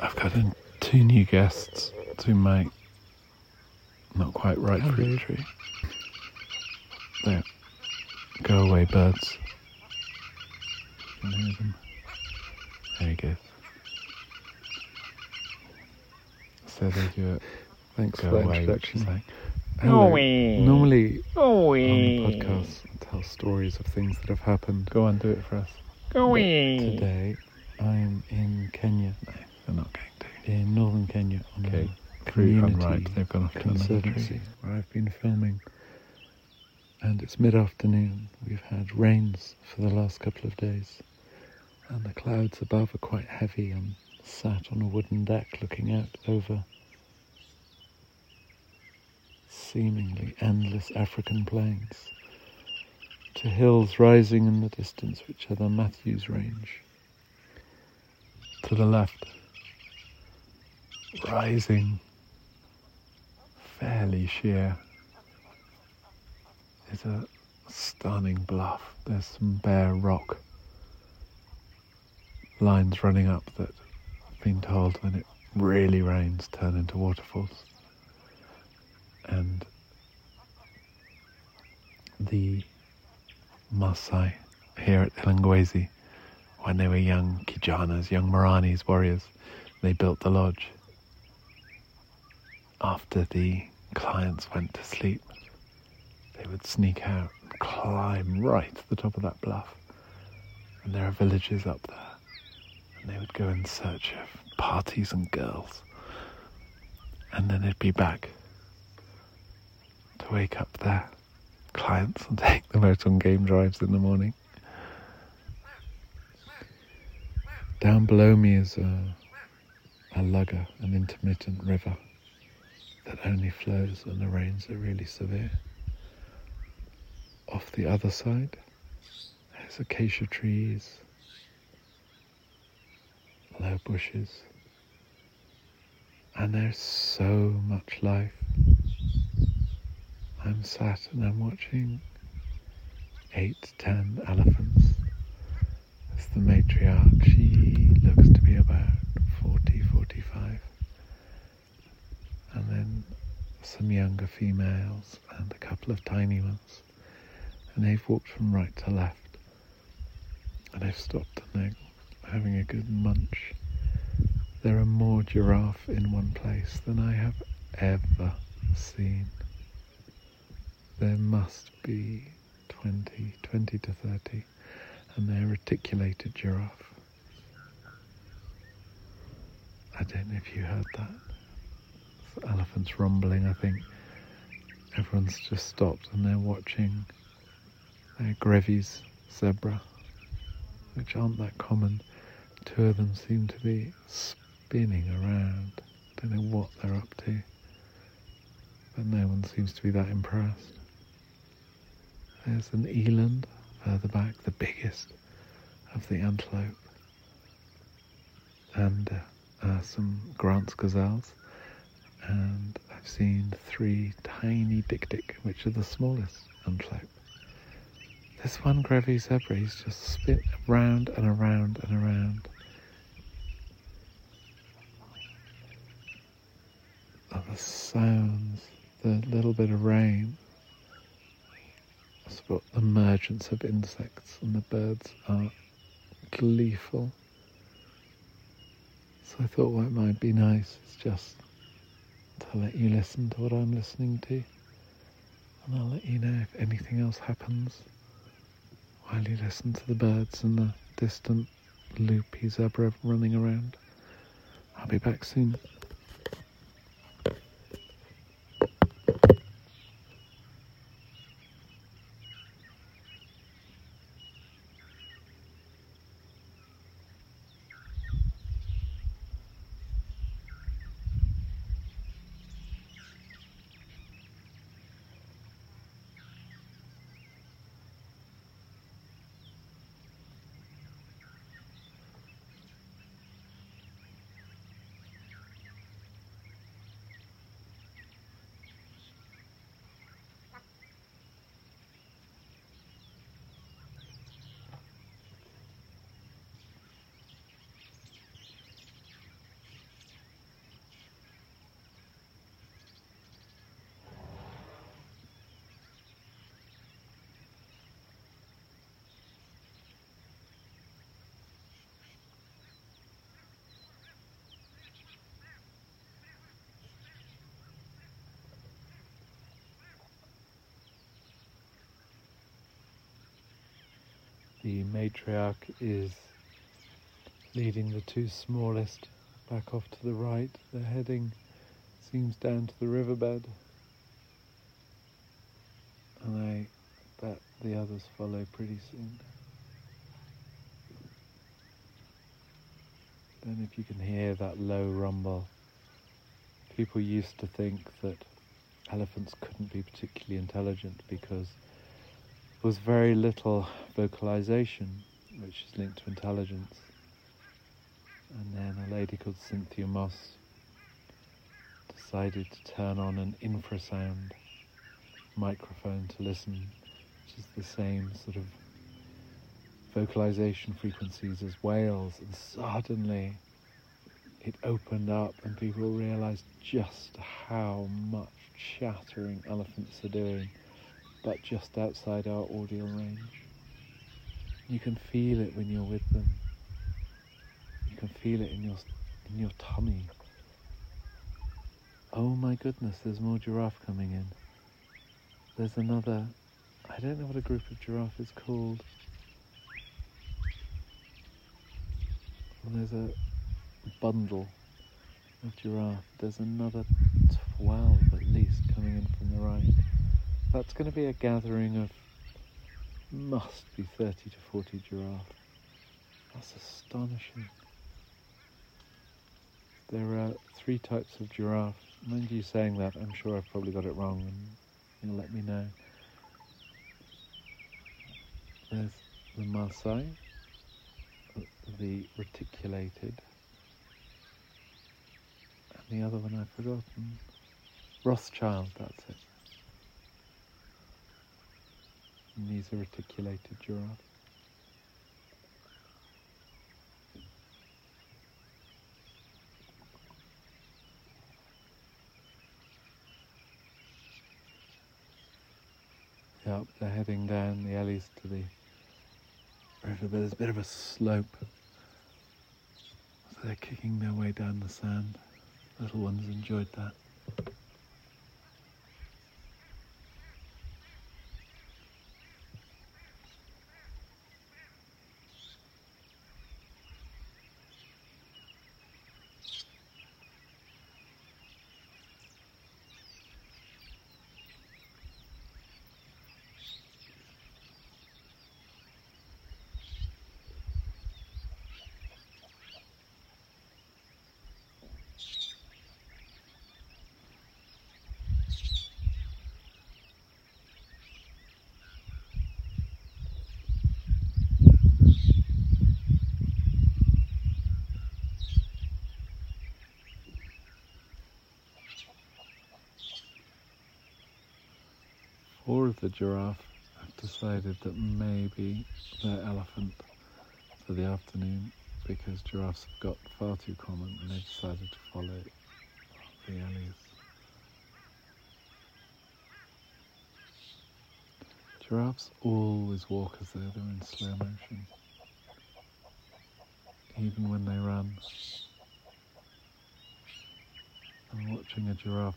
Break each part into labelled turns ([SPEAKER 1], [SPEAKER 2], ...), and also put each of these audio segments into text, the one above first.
[SPEAKER 1] I've got in two new guests to make not quite right
[SPEAKER 2] Hello.
[SPEAKER 1] fruit tree. There. Go away, birds. You can hear them. There you go. So they do it.
[SPEAKER 2] Thanks
[SPEAKER 1] Go
[SPEAKER 2] for that
[SPEAKER 1] away, which
[SPEAKER 2] introduction.
[SPEAKER 1] is like.
[SPEAKER 3] Go
[SPEAKER 1] Hello.
[SPEAKER 3] away.
[SPEAKER 1] Normally
[SPEAKER 3] Go
[SPEAKER 1] on
[SPEAKER 3] away.
[SPEAKER 1] podcasts, I tell stories of things that have happened.
[SPEAKER 3] Go on, do it for us. Go
[SPEAKER 1] But
[SPEAKER 3] away.
[SPEAKER 1] Today, I'm in Kenya,
[SPEAKER 3] No, they're not
[SPEAKER 1] in northern Kenya, on
[SPEAKER 3] Okay.
[SPEAKER 1] a
[SPEAKER 3] Crew gone
[SPEAKER 1] community
[SPEAKER 3] right. They've gone off to another
[SPEAKER 1] conservancy
[SPEAKER 3] tree.
[SPEAKER 1] where I've been filming. And it's mid-afternoon. We've had rains for the last couple of days, and the clouds above are quite heavy. I'm sat on a wooden deck looking out over seemingly endless African plains to hills rising in the distance, which are the Matthews Range. To the left, rising fairly sheer is a stunning bluff. There's some bare rock lines running up that I've been told when it really rains turn into waterfalls. And the Maasai here at Il Ngwesi, when they were young Kijanas, young Moranis, warriors, they built the lodge after the clients went to sleep, they would sneak out and climb right to the top of that bluff. And there are villages up there. And they would go in search of parties and girls. And then they'd be back to wake up their clients and take them out on game drives in the morning. Down below me is a, a lugga, an intermittent river that only flows when the rains are really severe. Off the other side, there's acacia trees, low bushes, and there's so much life. I'm sat and I'm watching eight, ten elephants. It's the matriarch, she looks to be about 40, 45 and then some younger females and a couple of tiny ones. And they've walked from right to left. And they've stopped and they're having a good munch. There are more giraffe in one place than I have ever seen. There must be 20, 20 to 30, and they're reticulated giraffe. I don't know if you heard that elephants rumbling, I think. Everyone's just stopped and they're watching their Grevy's zebra, which aren't that common. Two of them seem to be spinning around. Don't know what they're up to, but no one seems to be that impressed. There's an eland further back, the biggest of the antelope, and uh, uh, some Grant's gazelles and I've seen three tiny dik dik, which are the smallest antelope. This one Grevy zebra, he's just spin around and around and around. The sounds, the little bit of rain. The emergence of insects, and the birds are gleeful. So I thought what might be nice is just to let you listen to what I'm listening to. And I'll let you know if anything else happens while you listen to the birds and the distant loopy zebra running around. I'll be back soon. The matriarch is leading the two smallest back off to the right. They're heading, seems, down to the riverbed. And I bet the others follow pretty soon. Then, if you can hear that low rumble, people used to think that elephants couldn't be particularly intelligent because was very little vocalization, which is linked to intelligence. And then a lady called Cynthia Moss decided to turn on an infrasound microphone to listen, which is the same sort of vocalization frequencies as whales, and suddenly it opened up, and people realized just how much chattering elephants are doing, but just outside our audio range. You can feel it when you're with them. You can feel it in your in your tummy. Oh my goodness, there's more giraffe coming in. There's another I don't know what a group of giraffe is called. there's a bundle of giraffe. There's another 12 at least coming in from the right. That's going to be a gathering of must be 30 to 40 giraffe. That's astonishing. There are three types of giraffe. Mind you saying that, I'm sure I've probably got it wrong and you'll let me know. There's the Maasai, the reticulated, and the other one I've forgotten. Rothschild, that's it. These are reticulated giraffe. Yep, they're heading down the alleys to the river, but there's a bit of a slope. So they're kicking their way down the sand. Little ones enjoyed that. Of the giraffe have decided that maybe they're elephant for the afternoon because giraffes have got far too common and they decided to follow the Ellies. Giraffes always walk as though they're in slow motion, even when they run. I'm watching a giraffe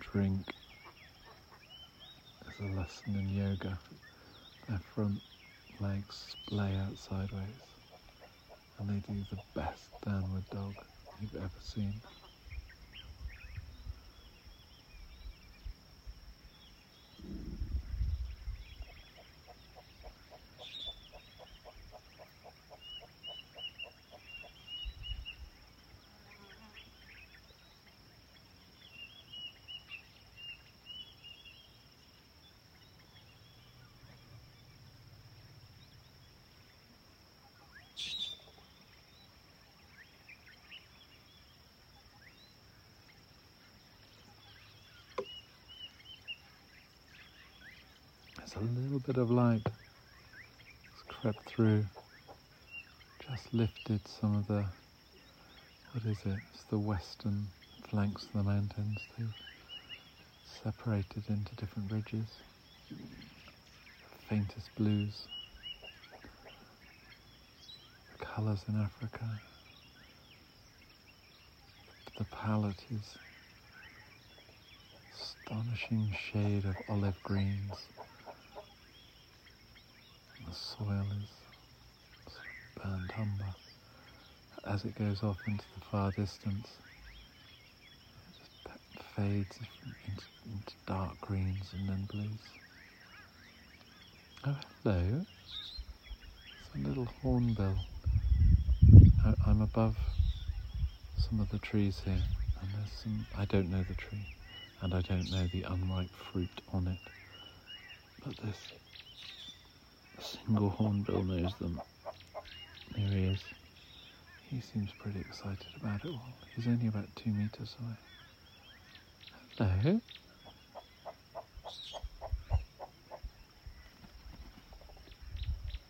[SPEAKER 1] drink is a lesson in yoga. Their front legs splay out sideways and they do the best downward dog you've ever seen. There's a little bit of light has crept through, just lifted some of the, what is it? It's the western flanks of the mountains. They've separated into different ridges, faintest blues, colours in Africa. The palette is astonishing shade of olive greens. The soil is burnt umber as it goes off into the far distance. It just fades into, into dark greens and then blues. Oh, hello. It's a little hornbill. I, I'm above some of the trees here, and there's some. I don't know the tree, and I don't know the unripe fruit on it, but this single hornbill knows them. There he is. He seems pretty excited about it all. He's only about two meters away. Hello.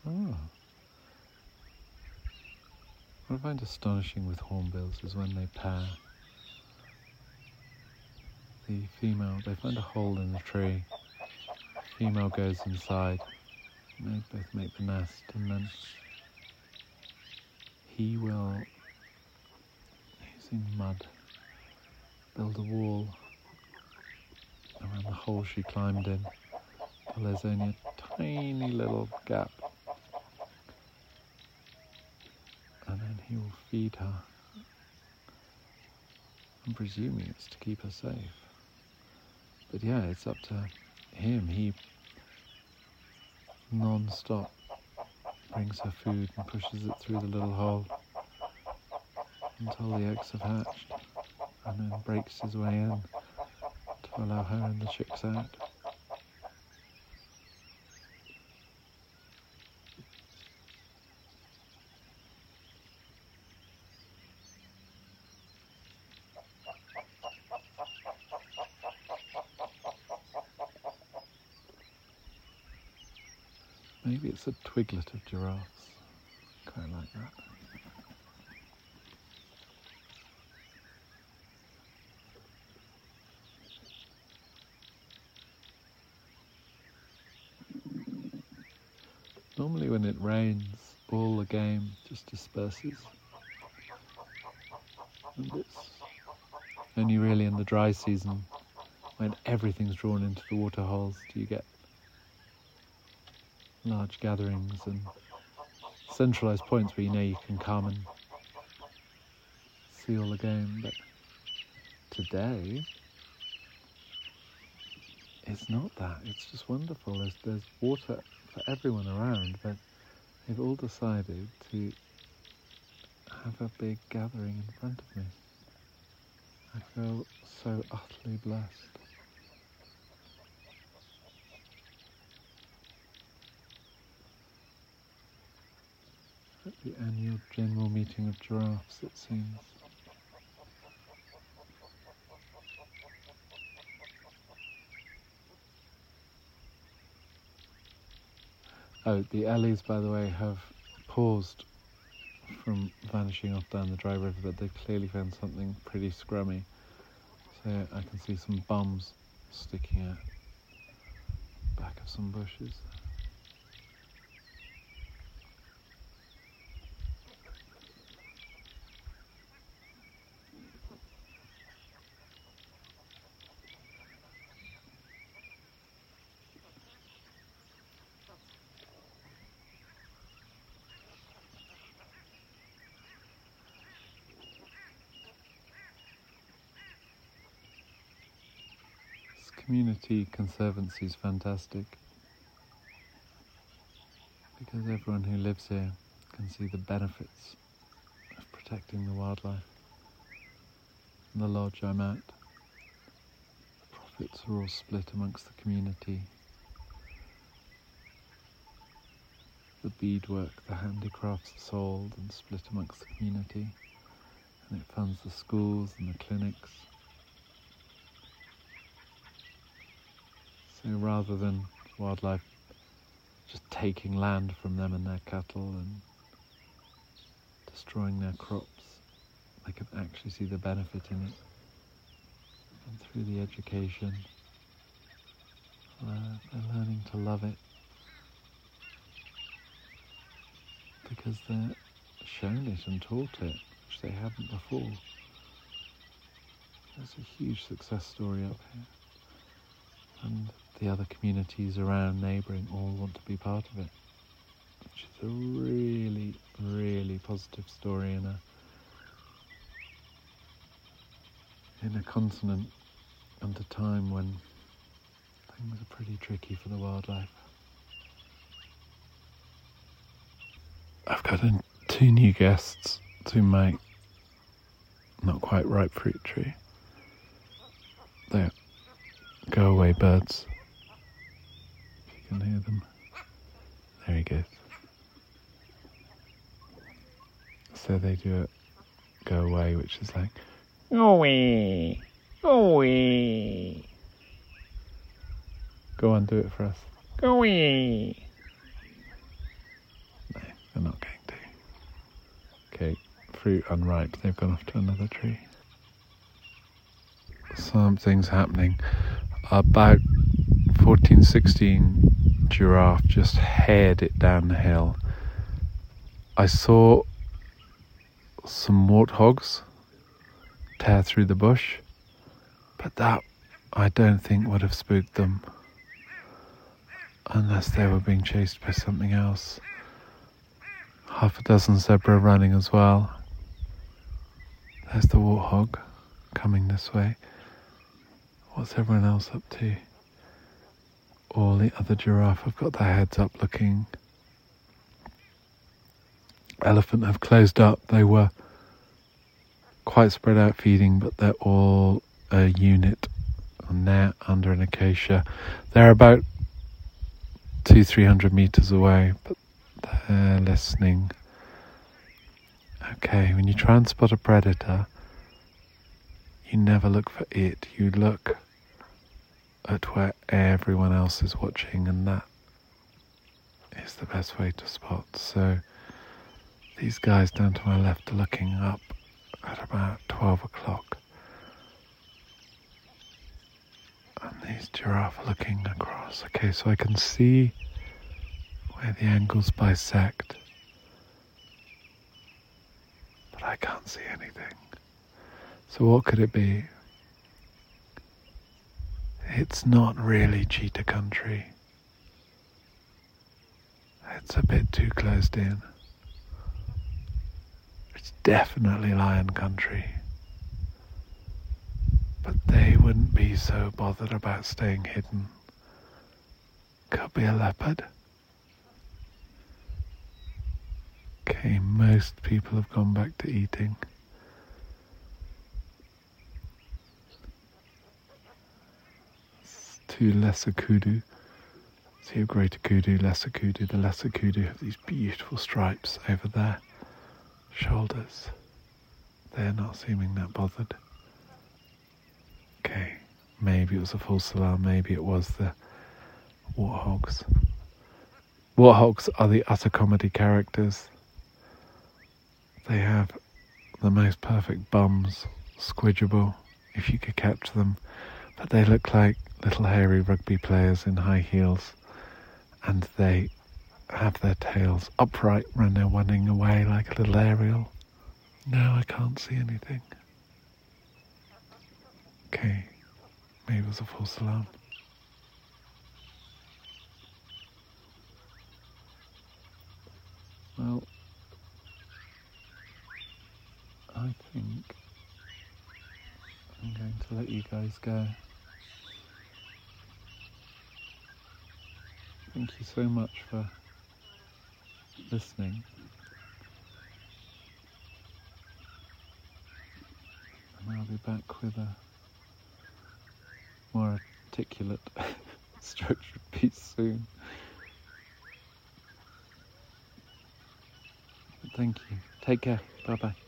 [SPEAKER 1] Oh. What I find astonishing with hornbills is when they pair. The female, they find a hole in the tree. Female goes inside. They both make the nest, and then he will, using mud, build a wall around the hole she climbed in. Till there's only a tiny little gap and then he will feed her. I'm presuming it's to keep her safe. But yeah, it's up to him. He non stop brings her food and pushes it through the little hole until the eggs have hatched, and then breaks his way in to allow her and the chicks out. Maybe it's a twiglet of giraffes. Quite like that. Normally, when it rains, all the game just disperses. And it's only really in the dry season, when everything's drawn into the water holes, do you get large gatherings and centralized points where you know you can come and see all the game. But today, it's not that. It's just wonderful. There's, there's water for everyone around, but they've all decided to have a big gathering in front of me. I feel so utterly blessed. At the annual general meeting of giraffes, it seems. Oh, the Ellies, by the way, have paused from vanishing off down the dry river, but they clearly found something pretty scrummy. So I can see some bums sticking out back of some bushes. This community conservancy is fantastic because everyone who lives here can see the benefits of protecting the wildlife. In the lodge I'm at, the profits are all split amongst the community. The beadwork, the handicrafts are sold and split amongst the community, and it funds the schools and the clinics. So rather than wildlife just taking land from them and their cattle and destroying their crops, they can actually see the benefit in it. And through the education, they're learning to love it because they're shown it and taught it, which they haven't before. There's a huge success story up here. And the other communities around neighbouring all want to be part of it. which is a really, really positive story in a in a continent and a time when things are pretty tricky for the wildlife. I've got in two new guests to my not quite ripe fruit tree. They're go away birds. Can hear them. There he goes. So they do it go away, which is like
[SPEAKER 3] Away. Away.
[SPEAKER 1] go on, do it for us.
[SPEAKER 3] Go Away.
[SPEAKER 1] No, they're not going to. Okay, fruit unripe, they've gone off to another tree. Something's happening. About 14, 16 giraffe just hared it down the hill. I saw some warthogs tear through the bush, but that I don't think would have spooked them unless they were being chased by something else. Half a dozen zebra running as well. There's the warthog coming this way. What's everyone else up to? All the other giraffe have got their heads up looking. Elephant have closed up. They were quite spread out feeding, but they're all a unit on there under an acacia. They're about two, three hundred meters away, but they're listening. Okay, when you try and spot a predator, you never look for it, you look at where everyone else is watching, and that is the best way to spot. So, these guys down to my left are looking up at about 12 o'clock, and these giraffe are looking across. Okay, so I can see where the angles bisect, but I can't see anything. So, what could it be? It's not really cheetah country. It's a bit too closed in. It's definitely lion country. But they wouldn't be so bothered about staying hidden. Could be a leopard. Okay, most people have gone back to eating. Two lesser kudu. See a greater kudu, lesser kudu. The lesser kudu have these beautiful stripes over their shoulders. They're not seeming that bothered. Okay, maybe it was a false alarm, maybe it was the warthogs. Warthogs are the utter comedy characters. They have the most perfect bums, squidgeable, if you could catch them, but they look like little hairy rugby players in high heels, and they have their tails upright when they're running away like a little aerial. No, I can't see anything. Okay, maybe it was a false alarm. Well, I think Let you guys go. Thank you so much for listening. And I'll be back with a more articulate structured piece soon. But thank you. Take care. Bye bye.